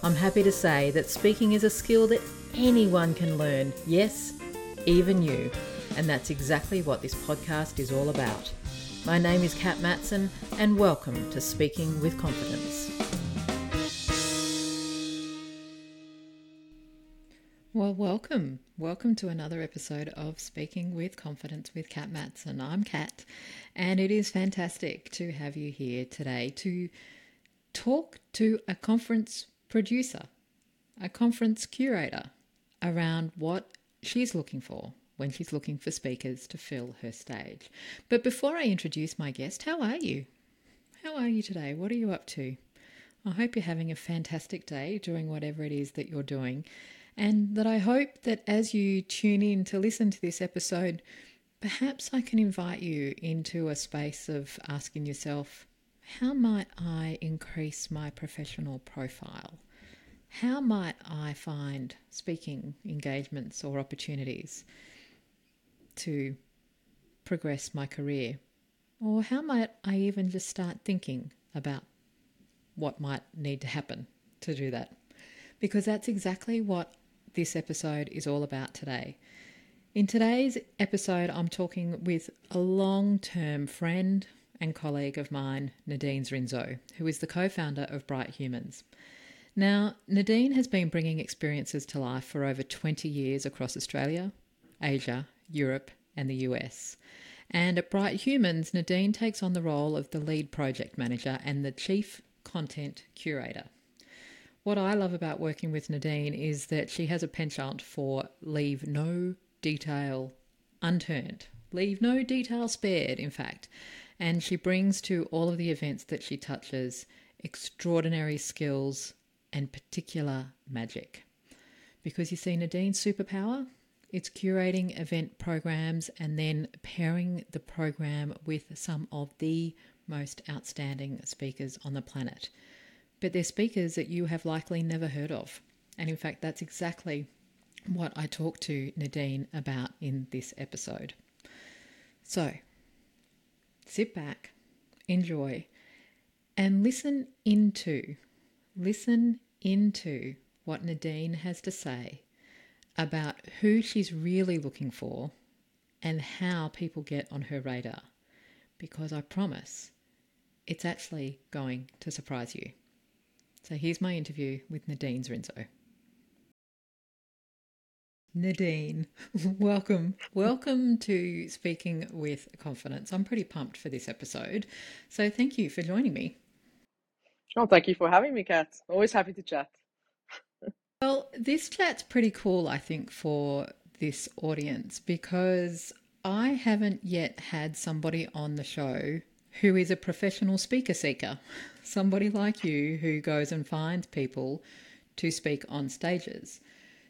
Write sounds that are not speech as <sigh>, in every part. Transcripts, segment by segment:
I'm happy to say that speaking is a skill that anyone can learn, yes, even you. And that's exactly what this podcast is all about. My name is Kat Matson, and welcome to Speaking with Confidence. Well, welcome. Welcome to another episode of Speaking with Confidence with Kat Matson. I'm Kat, and it is fantastic to have you here today to talk to a conference producer, a conference curator around what she's looking for when she's looking for speakers to fill her stage. But before I introduce my guest, how are you? How are you today? What are you up to? I hope you're having a fantastic day doing whatever it is that you're doing, and that I hope that as you tune in to listen to this episode, perhaps I can invite you into a space of asking yourself, how might I increase my professional profile? How might I find speaking engagements or opportunities to progress my career? Or how might I even just start thinking about what might need to happen to do that? Because that's exactly what this episode is all about today. In today's episode, I'm talking with a long term friend, and colleague of mine, Nadine Zrinzo, who is the co founder of Bright Humans. Now, Nadine has been bringing experiences to life for over 20 years across Australia, Asia, Europe, and the US. And at Bright Humans, Nadine takes on the role of the lead project manager and the chief content curator. What I love about working with Nadine is that she has a penchant for leave no detail unturned, leave no detail spared, in fact. And she brings to all of the events that she touches extraordinary skills and particular magic. Because you see, Nadine's superpower, it's curating event programs and then pairing the program with some of the most outstanding speakers on the planet. But they're speakers that you have likely never heard of. And in fact, that's exactly what I talked to Nadine about in this episode. So, sit back, enjoy, and listen into, listen into what Nadine has to say about who she's really looking for and how people get on her radar. Because I promise it's actually going to surprise you. So here's my interview with Nadine Zrinzo. Nadine, <laughs> welcome. Welcome to Speaking with Confidence. I'm pretty pumped for this episode. So thank you for joining me. Oh, thank you for having me, Kat. Always happy to chat. <laughs> well, this chat's pretty cool, I think, for this audience because I haven't yet had somebody on the show who is a professional speaker seeker, <laughs> somebody like you who goes and finds people to speak on stages.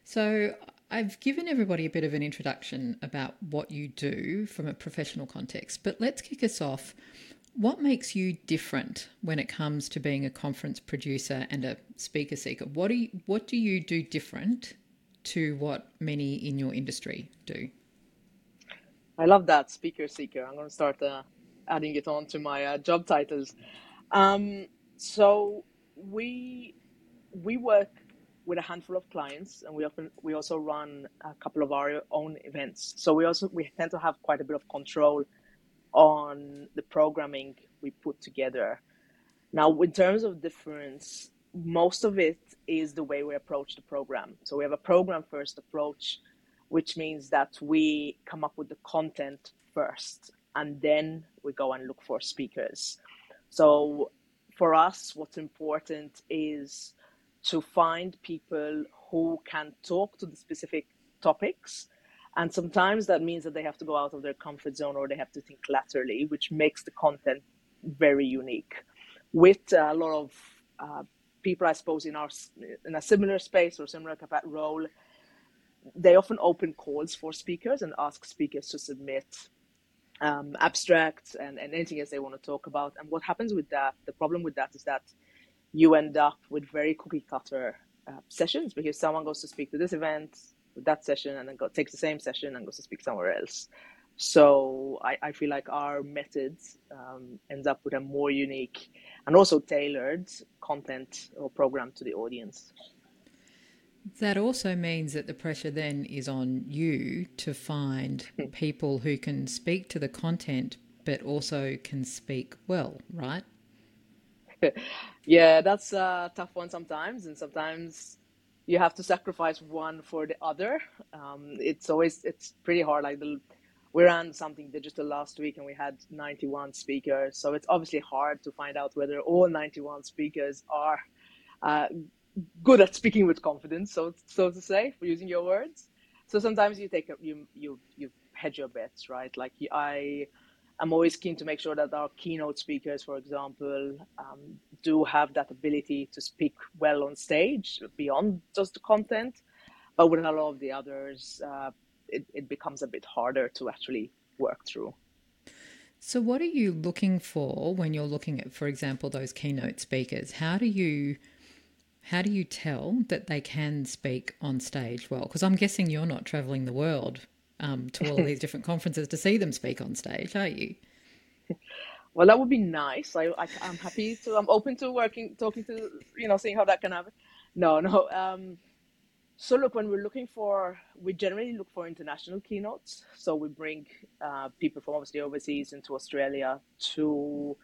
So I've given everybody a bit of an introduction about what you do from a professional context, but let's kick us off. What makes you different when it comes to being a conference producer and a speaker seeker? What do you, what do you do different to what many in your industry do? I love that speaker seeker. I'm going to start uh, adding it on to my uh, job titles. Um, so we we work with a handful of clients, and we often we also run a couple of our own events. So we also we tend to have quite a bit of control on the programming we put together. Now, in terms of difference, most of it is the way we approach the program. So we have a program first approach, which means that we come up with the content first, and then we go and look for speakers. So for us, what's important is to find people who can talk to the specific topics. And sometimes that means that they have to go out of their comfort zone or they have to think laterally, which makes the content very unique. With a lot of uh, people, I suppose, in our in a similar space or similar role, they often open calls for speakers and ask speakers to submit um, abstracts and, and anything else they want to talk about. And what happens with that, the problem with that is that you end up with very cookie cutter uh, sessions because someone goes to speak to this event with that session and then go, takes the same session and goes to speak somewhere else. So I, I feel like our methods um, ends up with a more unique and also tailored content or program to the audience. That also means that the pressure then is on you to find hmm. people who can speak to the content but also can speak well, right? <laughs> yeah, that's a tough one sometimes, and sometimes you have to sacrifice one for the other. Um, it's always it's pretty hard. Like the, we ran something digital last week, and we had 91 speakers, so it's obviously hard to find out whether all 91 speakers are uh, good at speaking with confidence, so so to say, for using your words. So sometimes you take a, you you you hedge your bets, right? Like I, I'm always keen to make sure that our keynote speakers, for example, um, do have that ability to speak well on stage beyond just the content. But with a lot of the others, uh, it, it becomes a bit harder to actually work through. So, what are you looking for when you're looking at, for example, those keynote speakers? How do you how do you tell that they can speak on stage well? Because I'm guessing you're not traveling the world um, to all <laughs> these different conferences to see them speak on stage, are you? Well, that would be nice. I, I am happy to. I'm open to working, talking to you know, seeing how that can happen. No, no. Um, so look, when we're looking for, we generally look for international keynotes. So we bring uh, people from obviously overseas into Australia to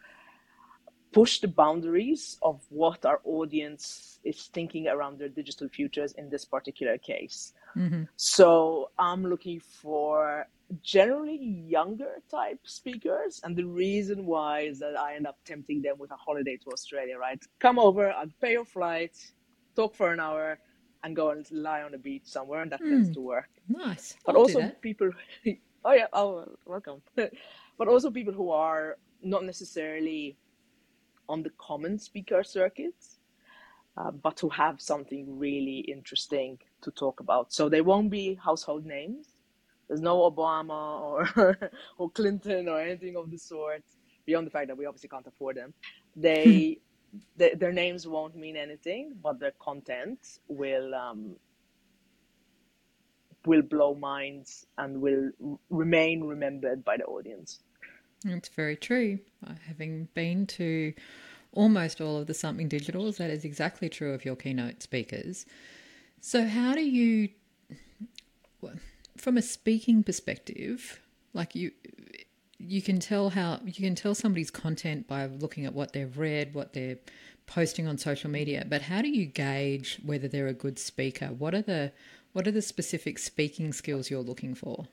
push the boundaries of what our audience is thinking around their digital futures in this particular case. Mm-hmm. So I'm looking for generally younger type speakers. And the reason why is that I end up tempting them with a holiday to Australia, right? Come over, I'll pay your flight, talk for an hour, and go and lie on a beach somewhere. And that mm. tends to work. Nice. But I'll also people, <laughs> oh yeah, oh, welcome. <laughs> but also people who are not necessarily on the common speaker circuits, uh, but to have something really interesting to talk about. So they won't be household names. There's no Obama or <laughs> or Clinton or anything of the sort. Beyond the fact that we obviously can't afford them, they, <laughs> they their names won't mean anything, but their content will um, will blow minds and will remain remembered by the audience. It's very true. Uh, having been to almost all of the Something Digitals, that is exactly true of your keynote speakers. So, how do you, from a speaking perspective, like you, you can tell how you can tell somebody's content by looking at what they've read, what they're posting on social media. But how do you gauge whether they're a good speaker? What are the what are the specific speaking skills you're looking for?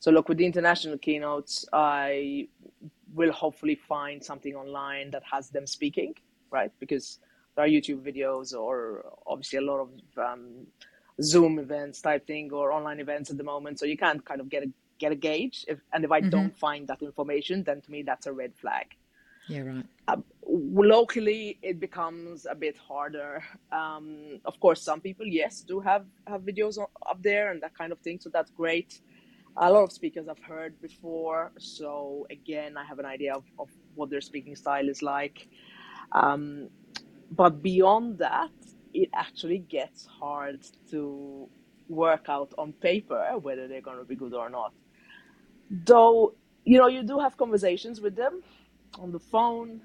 So look, with the international keynotes, I will hopefully find something online that has them speaking, right? Because there are YouTube videos or obviously a lot of um, Zoom events type thing or online events at the moment. So you can't kind of get a get a gauge. If, and if I mm-hmm. don't find that information, then to me that's a red flag. Yeah, right. Um, locally, it becomes a bit harder. Um, of course, some people, yes, do have have videos up there and that kind of thing. So that's great a lot of speakers I've heard before. So again, I have an idea of, of what their speaking style is like. Um, but beyond that, it actually gets hard to work out on paper whether they're going to be good or not. Though, you know, you do have conversations with them on the phone.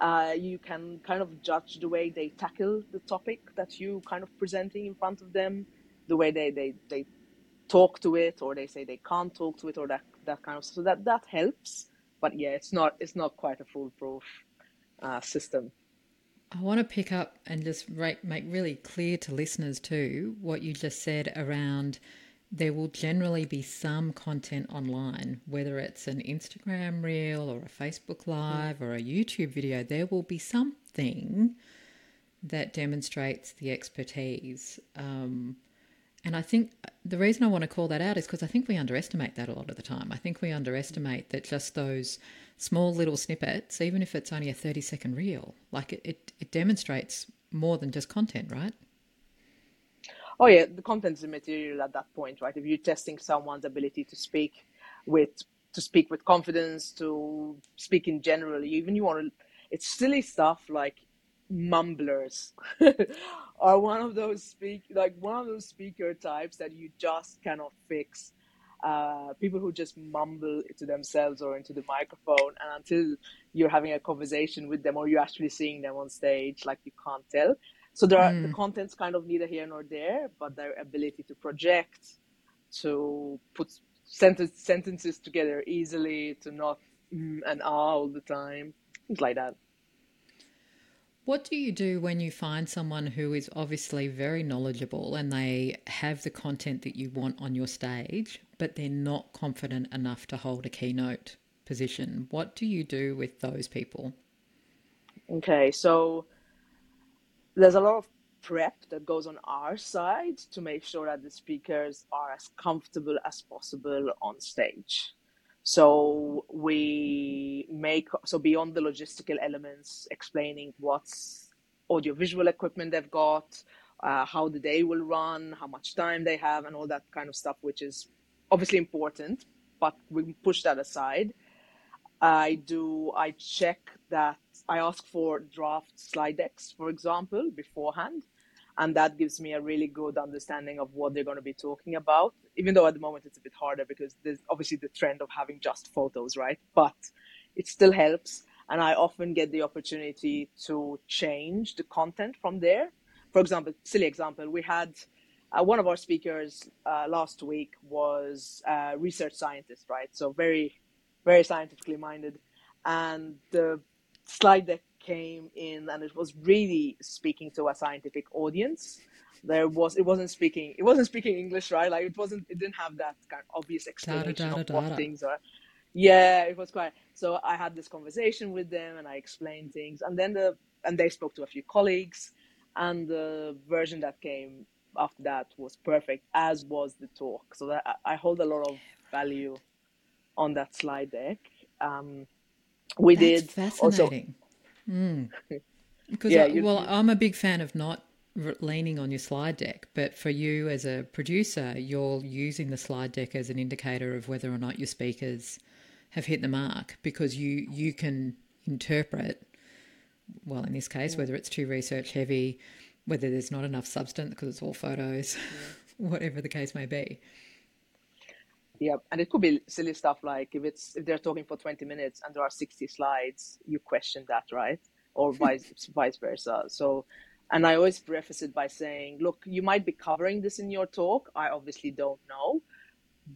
Uh, you can kind of judge the way they tackle the topic that you kind of presenting in front of them, the way they, they, they talk to it or they say they can't talk to it or that that kind of so that that helps but yeah it's not it's not quite a foolproof uh, system I want to pick up and just make really clear to listeners too what you just said around there will generally be some content online, whether it's an Instagram reel or a Facebook Live or a YouTube video, there will be something that demonstrates the expertise. Um, And I think the reason I want to call that out is because I think we underestimate that a lot of the time. I think we underestimate that just those small little snippets, even if it's only a 30 second reel, like it, it, it demonstrates more than just content, right? Oh yeah, the content is material at that point, right? If you're testing someone's ability to speak with to speak with confidence, to speak in general, even you want to, it's silly stuff like mumblers <laughs> are one of those speak like one of those speaker types that you just cannot fix. Uh, people who just mumble to themselves or into the microphone, and until you're having a conversation with them or you're actually seeing them on stage, like you can't tell. So there are mm. the content's kind of neither here nor there, but their ability to project, to put sentence, sentences together easily, to not mm and ah all the time, things like that. What do you do when you find someone who is obviously very knowledgeable and they have the content that you want on your stage, but they're not confident enough to hold a keynote position? What do you do with those people? Okay, so there's a lot of prep that goes on our side to make sure that the speakers are as comfortable as possible on stage. So we make so beyond the logistical elements, explaining what's audiovisual equipment they've got, uh, how the day will run, how much time they have, and all that kind of stuff, which is obviously important. But we push that aside. I do. I check that. I ask for draft slide decks, for example, beforehand, and that gives me a really good understanding of what they're going to be talking about even though at the moment it's a bit harder because there's obviously the trend of having just photos right? But it still helps. And i often get the opportunity to change the content from there. For example silly example we had uh, one of our speakers uh, last week was a research scientist right? So very very scientifically minded. And the slide deck came in and it was really speaking to a scientific audience there was it wasn't speaking it wasn't speaking english right? Like it wasn't it didn't have that kind of obvious explanation da, da, da, of what things are. Yeah it was quite so i had this conversation with them and i explained things and then the and they spoke to a few colleagues and the version that came after that was perfect as was the talk. So that i hold a lot of value on that slide deck. Um we That's did fascinating. Mm. <laughs> Because yeah, I, well, I'm a big fan of not leaning on your slide deck, but for you as a producer, you're using the slide deck as an indicator of whether or not your speakers have hit the mark because you you can interpret well in this case whether it's too research heavy, whether there's not enough substance because it's all photos, <laughs> whatever the case may be. Yeah, and it could be silly stuff like if it's if they're talking for 20 minutes and there are 60 slides, you question that, right? Or <laughs> vice vice versa. So, and I always preface it by saying, look, you might be covering this in your talk. I obviously don't know,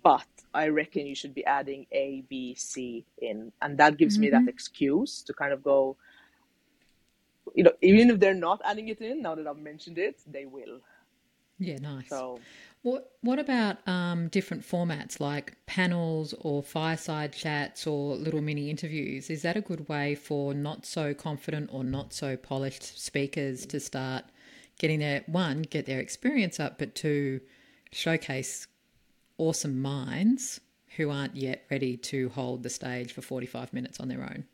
but I reckon you should be adding A, B, C in, and that gives mm-hmm. me that mm-hmm. excuse to kind of go. You know, even if they're not adding it in, now that I've mentioned it, they will. Yeah, nice. So what What about um, different formats like panels or fireside chats or little mini interviews? Is that a good way for not so confident or not so polished speakers to start getting their one get their experience up, but two showcase awesome minds who aren't yet ready to hold the stage for forty five minutes on their own?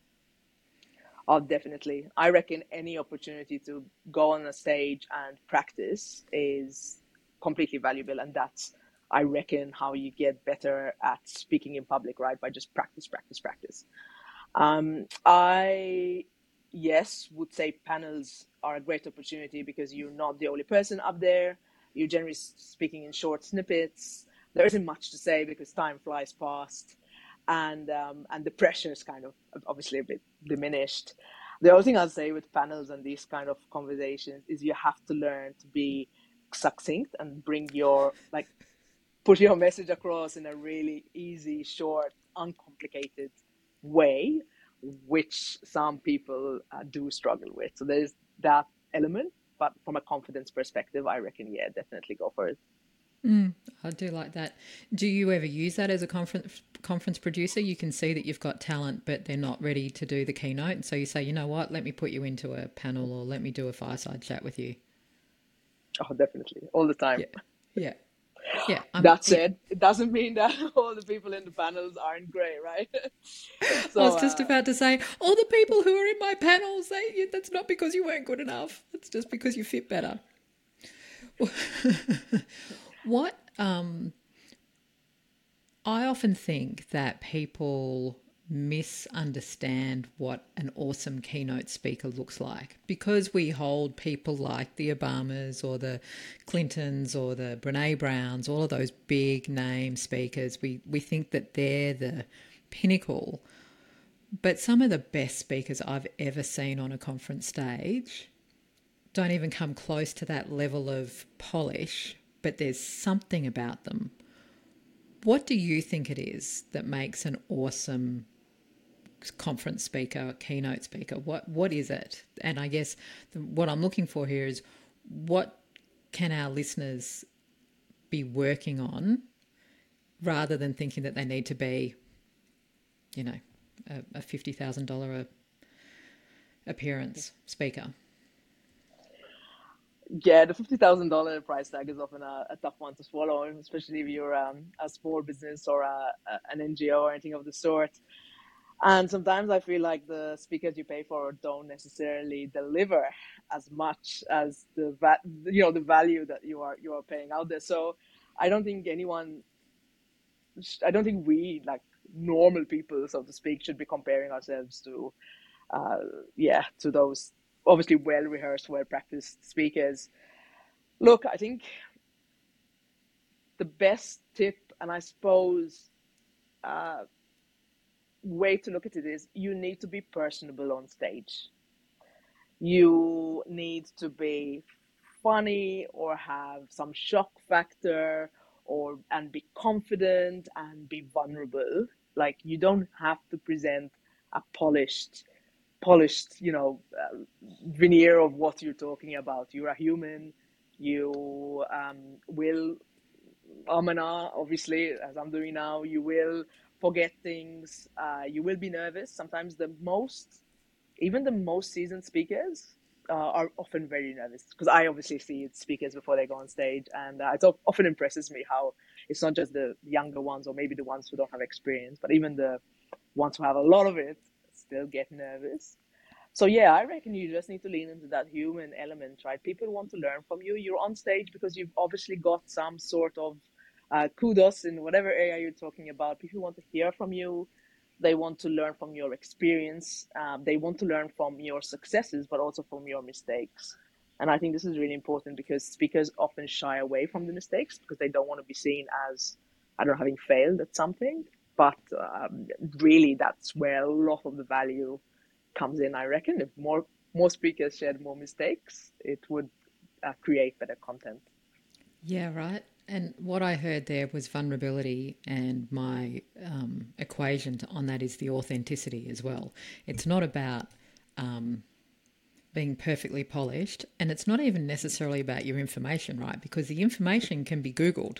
Oh, definitely. I reckon any opportunity to go on a stage and practice is completely valuable and that's i reckon how you get better at speaking in public right? By just practice practice practice. Um, i yes would say panels are a great opportunity because you're not the only person up there. You're generally speaking in short snippets. There isn't much to say because time flies past and um, and the pressure is kind of obviously a bit diminished the other thing i'll say with panels and these kind of conversations is you have to learn to be succinct and bring your like put your message across in a really easy, short, uncomplicated way, which some people uh, do struggle with. So there's that element, but from a confidence perspective, I reckon, yeah, definitely go for it. Mm, I do like that. Do you ever use that as a conference conference producer? You can see that you've got talent, but they're not ready to do the keynote, so you say, you know what, let me put you into a panel or let me do a fireside chat with you. Oh, definitely, all the time. Yeah, yeah. Yeah. <laughs> I'm, That yeah. said, it doesn't mean that <laughs> all the people in the panels aren't great, right? <laughs> I was just uh, about to say, all the people who are in my panels, they, that's not because you weren't good enough. It's just because you fit better. What um, I often think that people misunderstand what an awesome keynote speaker looks like because we hold people like the Obamas or the Clintons or the Brene Browns, all of those big name speakers. We we think that they're the pinnacle. But some of the best speakers I've ever seen on a conference stage don't even come close to that level of polish, but there's something about them. What do you think it is that makes an awesome conference speaker, keynote speaker? What what is it? And I guess the, what I'm looking for here is what can our listeners be working on rather than thinking that they need to be, you know, a, a fifty thousand dollar appearance speaker. Yeah, the fifty thousand dollar price tag is often a, a tough one to swallow, especially if you're um, a small business or a, a, an NGO or anything of the sort. And sometimes I feel like the speakers you pay for don't necessarily deliver as much as the va- you know the value that you are you are paying out there. So I don't think anyone, I don't think we like normal people, so to speak, should be comparing ourselves to, uh, yeah, to those obviously well rehearsed, well practiced speakers. Look, I think the best tip, and I suppose. Uh, way to look at it is you need to be personable on stage. You need to be funny or have some shock factor or and be confident and be vulnerable. Like you don't have to present a polished polished, you know, uh, veneer of what you're talking about. You're a human. You um, will Amana, obviously, as I'm doing now, you will forget things. Uh, you will be nervous. Sometimes the most, even the most seasoned speakers uh, are often very nervous because I obviously see speakers before they go on stage, and uh, it often impresses me how it's not just the younger ones or maybe the ones who don't have experience, but even the ones who have a lot of it still get nervous. So yeah, I reckon you just need to lean into that human element, right? People want to learn from you. You're on stage because you've obviously got some sort of uh, kudos in whatever area you're talking about. People want to hear from you. They want to learn from your experience. Um, they want to learn from your successes, but also from your mistakes. And I think this is really important because speakers often shy away from the mistakes because they don't want to be seen as, I don't know, having failed at something. But um, really, that's where a lot of the value comes in. I reckon if more more speakers shared more mistakes, it would uh, create better content. Yeah, right. And what I heard there was vulnerability, and my um, equation on that is the authenticity as well. It's not about um, being perfectly polished, and it's not even necessarily about your information, right? Because the information can be Googled.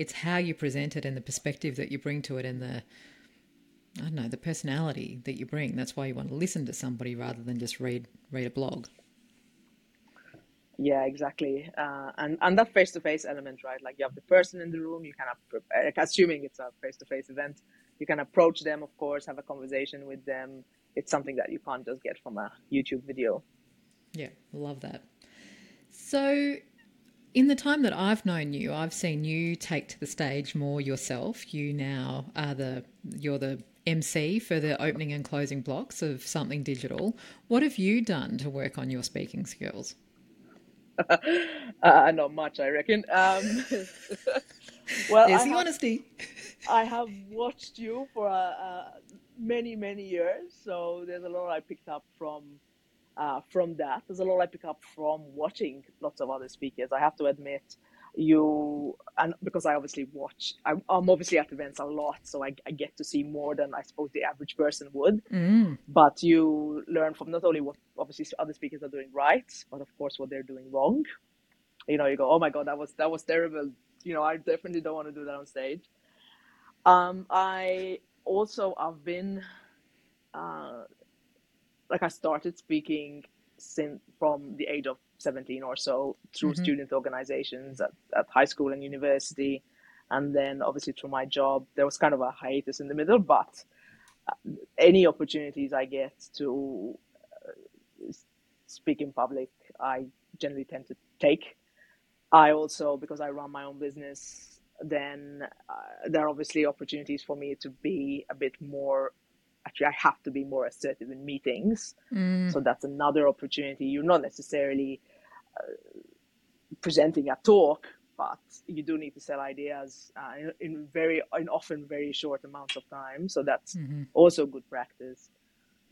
It's how you present it and the perspective that you bring to it and the I don't know, the personality that you bring. That's why you want to listen to somebody rather than just read read a blog. Yeah, exactly. Uh, and and that face to face element, right? Like you have the person in the room. You kind of, like, assuming it's a face to face event, you can approach them, of course, have a conversation with them. It's something that you can't just get from a YouTube video. Yeah, love that. So, in the time that I've known you, I've seen you take to the stage more yourself. You now are the you're the MC for the opening and closing blocks of something digital. What have you done to work on your speaking skills? <laughs> uh, not much, I reckon. Um, <laughs> well, There's I the have honesty. <laughs> I have watched you for uh, uh, many many years, so there's a lot I picked up from uh, from that. There's a lot I pick up from watching lots of other speakers. I have to admit, you and because I obviously watch, I'm, I'm obviously at events a lot, so I, I get to see more than I suppose the average person would. Mm. But you learn from not only what obviously other speakers are doing right, but of course what they're doing wrong. You know, you go, oh my god, that was that was terrible. You know, I definitely don't want to do that on stage. Um, I also I've been uh, like I started speaking since from the age of 17 or so through mm-hmm. student organizations at, at high school and university. And then obviously through my job, there was kind of a hiatus in the middle, but uh, any opportunities I get to uh, speak in public, I generally tend to take. I also, because I run my own business, then uh, there are obviously opportunities for me to be a bit more. Actually, I have to be more assertive in meetings. Mm. So that's another opportunity. You're not necessarily uh, presenting a talk, but you do need to sell ideas uh, in, in, very, in often very short amounts of time. So that's mm-hmm. also good practice.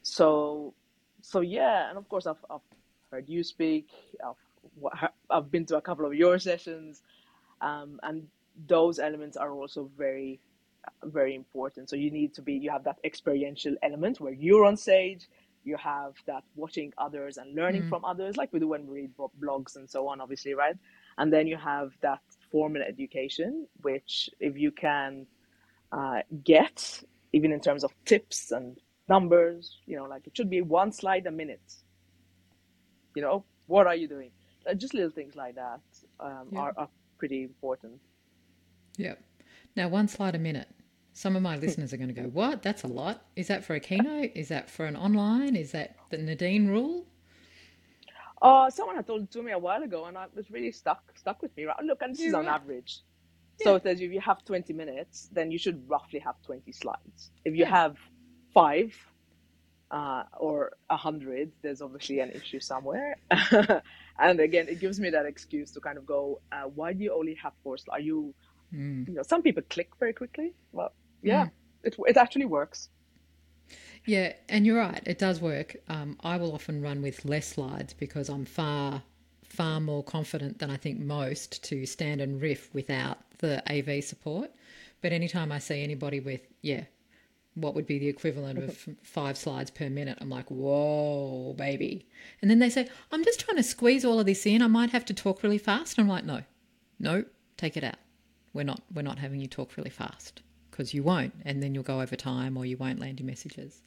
So, so yeah, and of course I've, I've heard you speak. I've, I've been to a couple of your sessions, um, and those elements are also very very important so you need to be you have that experiential element where you're on stage you have that watching others and learning mm. from others like we do when we read blogs and so on obviously right and then you have that formal education which if you can uh, get even in terms of tips and numbers you know like it should be one slide a minute you know what are you doing uh, just little things like that um, yeah. are, are pretty important yeah. Now, one slide a minute. Some of my listeners are going to go, What? That's a lot. Is that for a keynote? Is that for an online? Is that the Nadine rule? Uh, someone had told it to me a while ago, and I was really stuck stuck with me. Right? Look, and this You're is on right. average. So it says if you have 20 minutes, then you should roughly have 20 slides. If you yeah. have five uh, or a hundred, there's obviously an issue somewhere. <laughs> and again, it gives me that excuse to kind of go, uh, why do you only have four slides? Are you Mm. You know, some people click very quickly. Well, yeah, mm. it it actually works. Yeah, and you're right. It does work. Um, I will often run with less slides because I'm far far more confident than I think most to stand and riff without the AV support. But anytime I see anybody with yeah, what would be the equivalent of <laughs> five slides per minute. I'm like, whoa, baby. And then they say, I'm just trying to squeeze all of this in. I might have to talk really fast. And I'm like, no, no, take it out we're not we're not having you talk really fast because you won't, and then you'll go over time or you won't land your messages.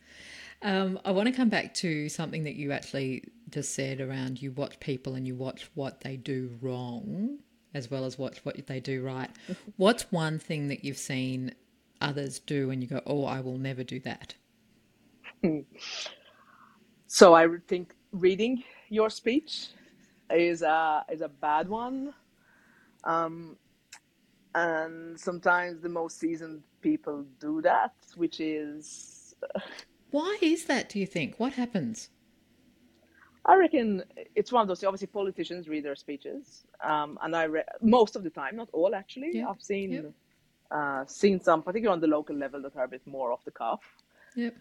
Um, I want to come back to something that you actually just said around you watch people and you watch what they do wrong as well as watch what they do right. <laughs> What's one thing that you've seen others do and you go, oh, I will never do that? <laughs> So I think reading your speech is a is a bad one. Um, and sometimes the most seasoned people do that, which is. Why is that? Do you think? What happens? I reckon it's one of those. Obviously, politicians read their speeches, um, and I re- most of the time, not all actually. Yep. I've seen yep. uh, seen some, particularly on the local level, that are a bit more off the cuff. Yep.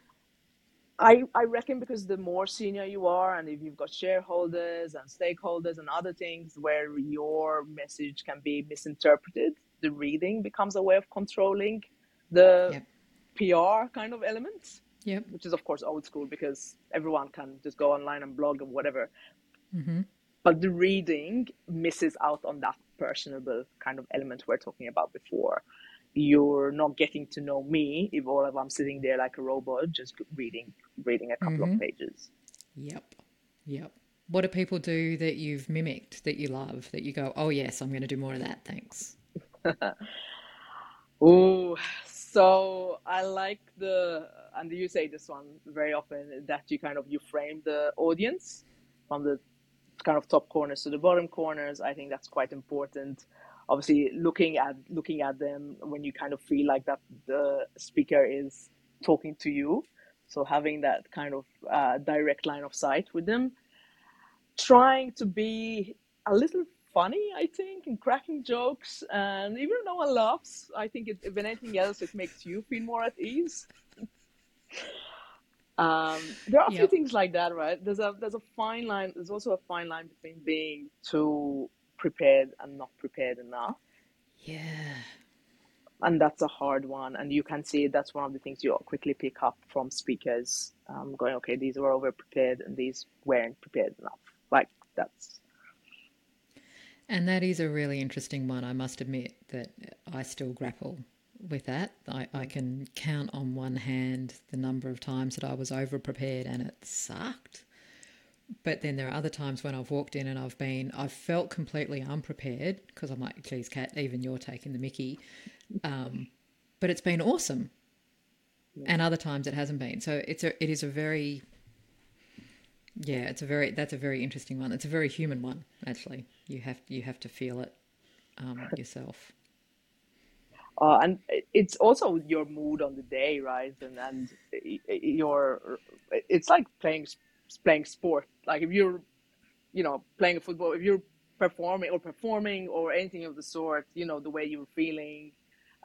I, I reckon because the more senior you are, and if you've got shareholders and stakeholders and other things where your message can be misinterpreted, the reading becomes a way of controlling the yep. PR kind of elements. Yep. Which is of course old school because everyone can just go online and blog and whatever. Mm-hmm. But the reading misses out on that personable kind of element we are talking about before. You're not getting to know me if all of I'm sitting there like a robot just reading reading a couple mm-hmm. of pages. Yep. Yep. What do people do that you've mimicked that you love that you go, oh yes, I'm going to do more of that. Thanks. <laughs> oh, so I like the, and you say this one very often that you kind of you frame the audience from the kind of top corners to the bottom corners. I think that's quite important. Obviously, looking at looking at them when you kind of feel like that the speaker is talking to you. So having that kind of uh, direct line of sight with them, trying to be a little funny, I think, and cracking jokes. And even if no one laughs, I think it, if anything else, it makes you feel more at ease. <laughs> um, there are a yep. few things like that, right? There's a there's a fine line. There's also a fine line between being too prepared and not prepared enough. Yeah. And that's a hard one, and you can see that's one of the things you quickly pick up from speakers. Um, going, okay, these were over prepared, and these weren't prepared enough. Like that's and that is a really interesting one. I must admit that I still grapple with that. I, I can count on one hand the number of times that I was over prepared and it sucked. but then there are other times when I've walked in and I've been, I've felt completely unprepared because I'm like, geez, Kat, even you're taking the mickey. Um, but it's been awesome. Yeah. And other times it hasn't been. So it's a, it is a very, yeah, it's a very, that's a very interesting one. It's a very human one, actually. You have, you have to feel it um, <laughs> yourself. Uh, and it's also your mood on the day, right? And and your it's like playing playing sport. Like if you're, you know, playing football, if you're performing or performing or anything of the sort, you know, the way you're feeling,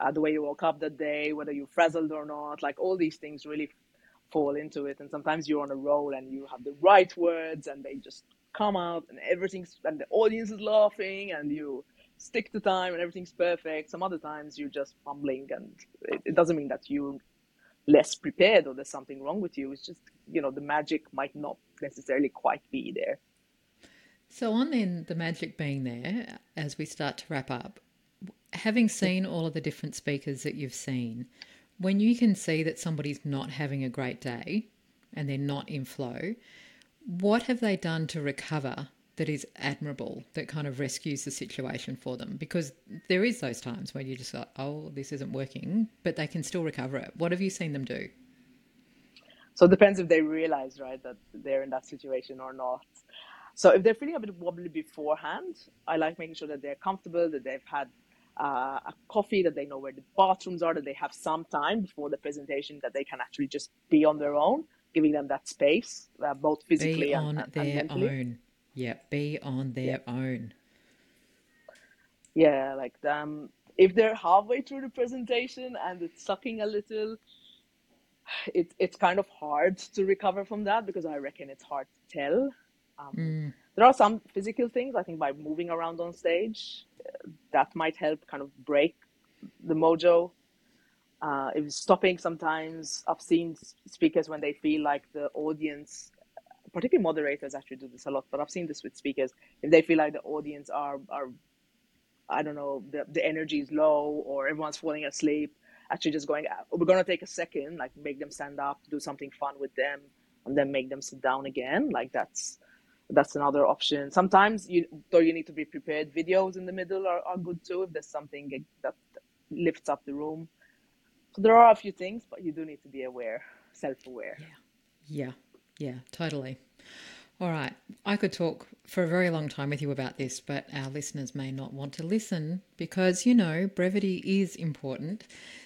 uh, the way you woke up that day, whether you're frazzled or not, like all these things really fall into it. And sometimes you're on a roll and you have the right words and they just come out and everything's, and the audience is laughing and you stick to time and everything's perfect. Some other times you're just fumbling and it, it doesn't mean that you're less prepared or there's something wrong with you. It's just, you know, the magic might not necessarily quite be there. So, on then the magic being there, as we start to wrap up, having seen all of the different speakers that you've seen, when you can see that somebody's not having a great day and they're not in flow, what have they done to recover that is admirable that kind of rescues the situation for them? Because there is those times where you just like oh this isn't working but they can still recover it. What have you seen them do? So it depends if they realize right that they're in that situation or not. So if they're feeling a bit wobbly beforehand i like making sure that they're comfortable that they've had uh, a coffee that they know where the bathrooms are that they have some time before the presentation that they can actually just be on their own giving them that space uh, both physically be on and, their and mentally. own yeah, be on their yeah. own. Yeah, like um, if they're halfway through the presentation and it's sucking a little, it's it's kind of hard to recover from that because I reckon it's hard to tell. Um, mm. There are some physical things I think by moving around on stage, uh, that might help kind of break the mojo. Uh, if stopping sometimes, I've seen speakers when they feel like the audience particularly moderators actually do this a lot, but I've seen this with speakers. If they feel like the audience are are I don't know, the, the energy is low or everyone's falling asleep, actually just going, we're going to take a second, like make them stand up, do something fun with them, and then make them sit down again. Like that's that's another option. Sometimes you though you need to be prepared. Videos in the middle are, are good too if there's something that lifts up the room. So there are a few things, but you do need to be aware, self-aware. Yeah. Yeah. Yeah, totally. All right. I could talk for a very long time with you about this, but our listeners may not want to listen because, you know, brevity is important.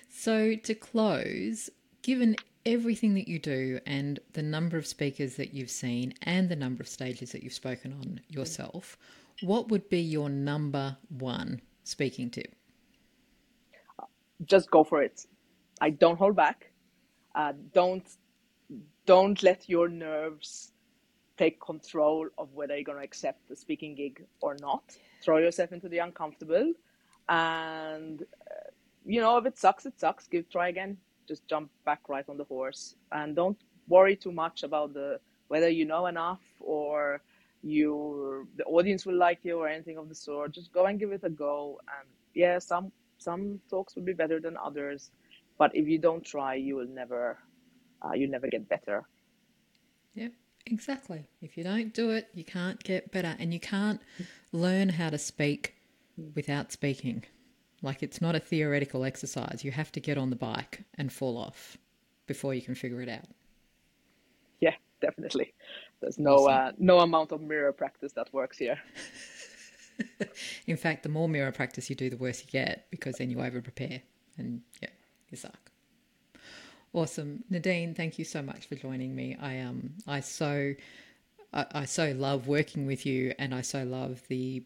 So, to close, given everything that you do and the number of speakers that you've seen and the number of stages that you've spoken on yourself, what would be your number one speaking tip? Just go for it. I don't hold back. Uh, don't don't let your nerves take control of whether you're going to accept the speaking gig or not. Throw yourself into the uncomfortable, and uh, you know if it sucks, it sucks. Give try again. Just jump back right on the horse, and don't worry too much about the whether you know enough or you the audience will like you or anything of the sort. Just go and give it a go. And yeah, some some talks will be better than others, but if you don't try, you will never uh, you never get better. Yeah, exactly. If you don't do it, you can't get better, and you can't learn how to speak without speaking. Like it's not a theoretical exercise. You have to get on the bike and fall off before you can figure it out. Yeah, definitely. There's no awesome. uh, no amount of mirror practice that works here. <laughs> In fact, the more mirror practice you do, the worse you get because then you over prepare and yeah, you suck. Awesome, Nadine. Thank you so much for joining me. I um I so I, I so love working with you, and I so love the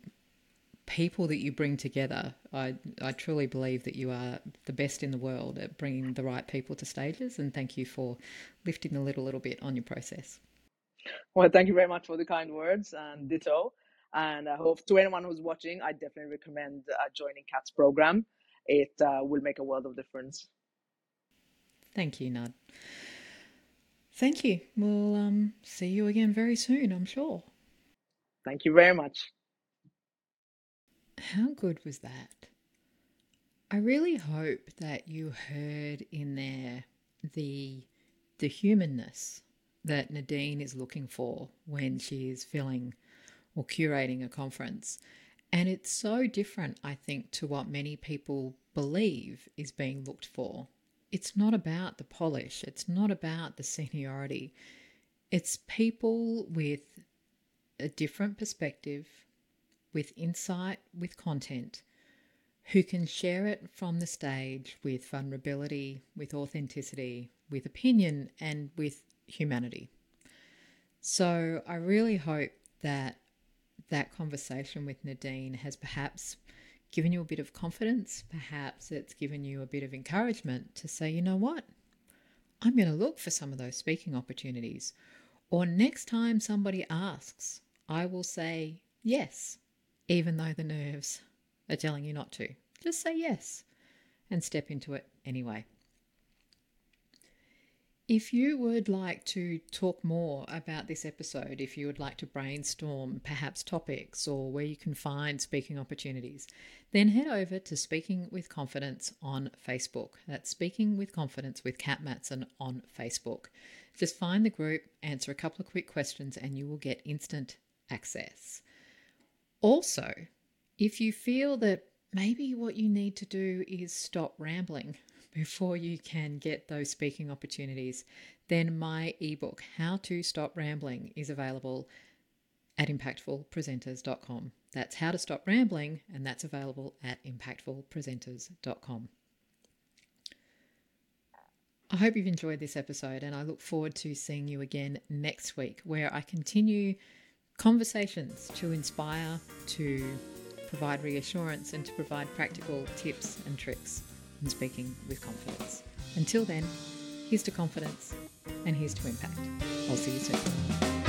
people that you bring together. I I truly believe that you are the best in the world at bringing the right people to stages, and thank you for lifting the lid a little bit on your process. Well, thank you very much for the kind words, and ditto. And I hope to anyone who's watching, I definitely recommend uh, joining Kat's program. It uh, will make a world of difference. Thank you, Nud. Thank you. We'll um, see you again very soon, I'm sure. Thank you very much. How good was that? I really hope that you heard in there the the humanness that Nadine is looking for when she is filling or curating a conference. And it's so different, I think, to what many people believe is being looked for. It's not about the polish, it's not about the seniority. It's people with a different perspective, with insight, with content, who can share it from the stage with vulnerability, with authenticity, with opinion, and with humanity. So I really hope that that conversation with Nadine has perhaps given you a bit of confidence. Perhaps it's given you a bit of encouragement to say, you know what? I'm going to look for some of those speaking opportunities. Or next time somebody asks, I will say yes, even though the nerves are telling you not to. Just say yes and step into it anyway. If you would like to talk more about this episode, if you would like to brainstorm perhaps topics or where you can find speaking opportunities, then head over to Speaking with Confidence on Facebook. That's Speaking with Confidence with Kat Matson on Facebook. Just find the group, answer a couple of quick questions, and you will get instant access. Also, if you feel that maybe what you need to do is stop rambling <laughs> before you can get those speaking opportunities, then my ebook, How to Stop Rambling, is available at impactfulpresenters.com. That's How to Stop Rambling, and that's available at impactfulpresenters.com. I hope you've enjoyed this episode, and I look forward to seeing you again next week, where I continue conversations to inspire, to provide reassurance, and to provide practical tips and tricks in speaking with confidence. Until then, here's to confidence and here's to impact. I'll see you soon.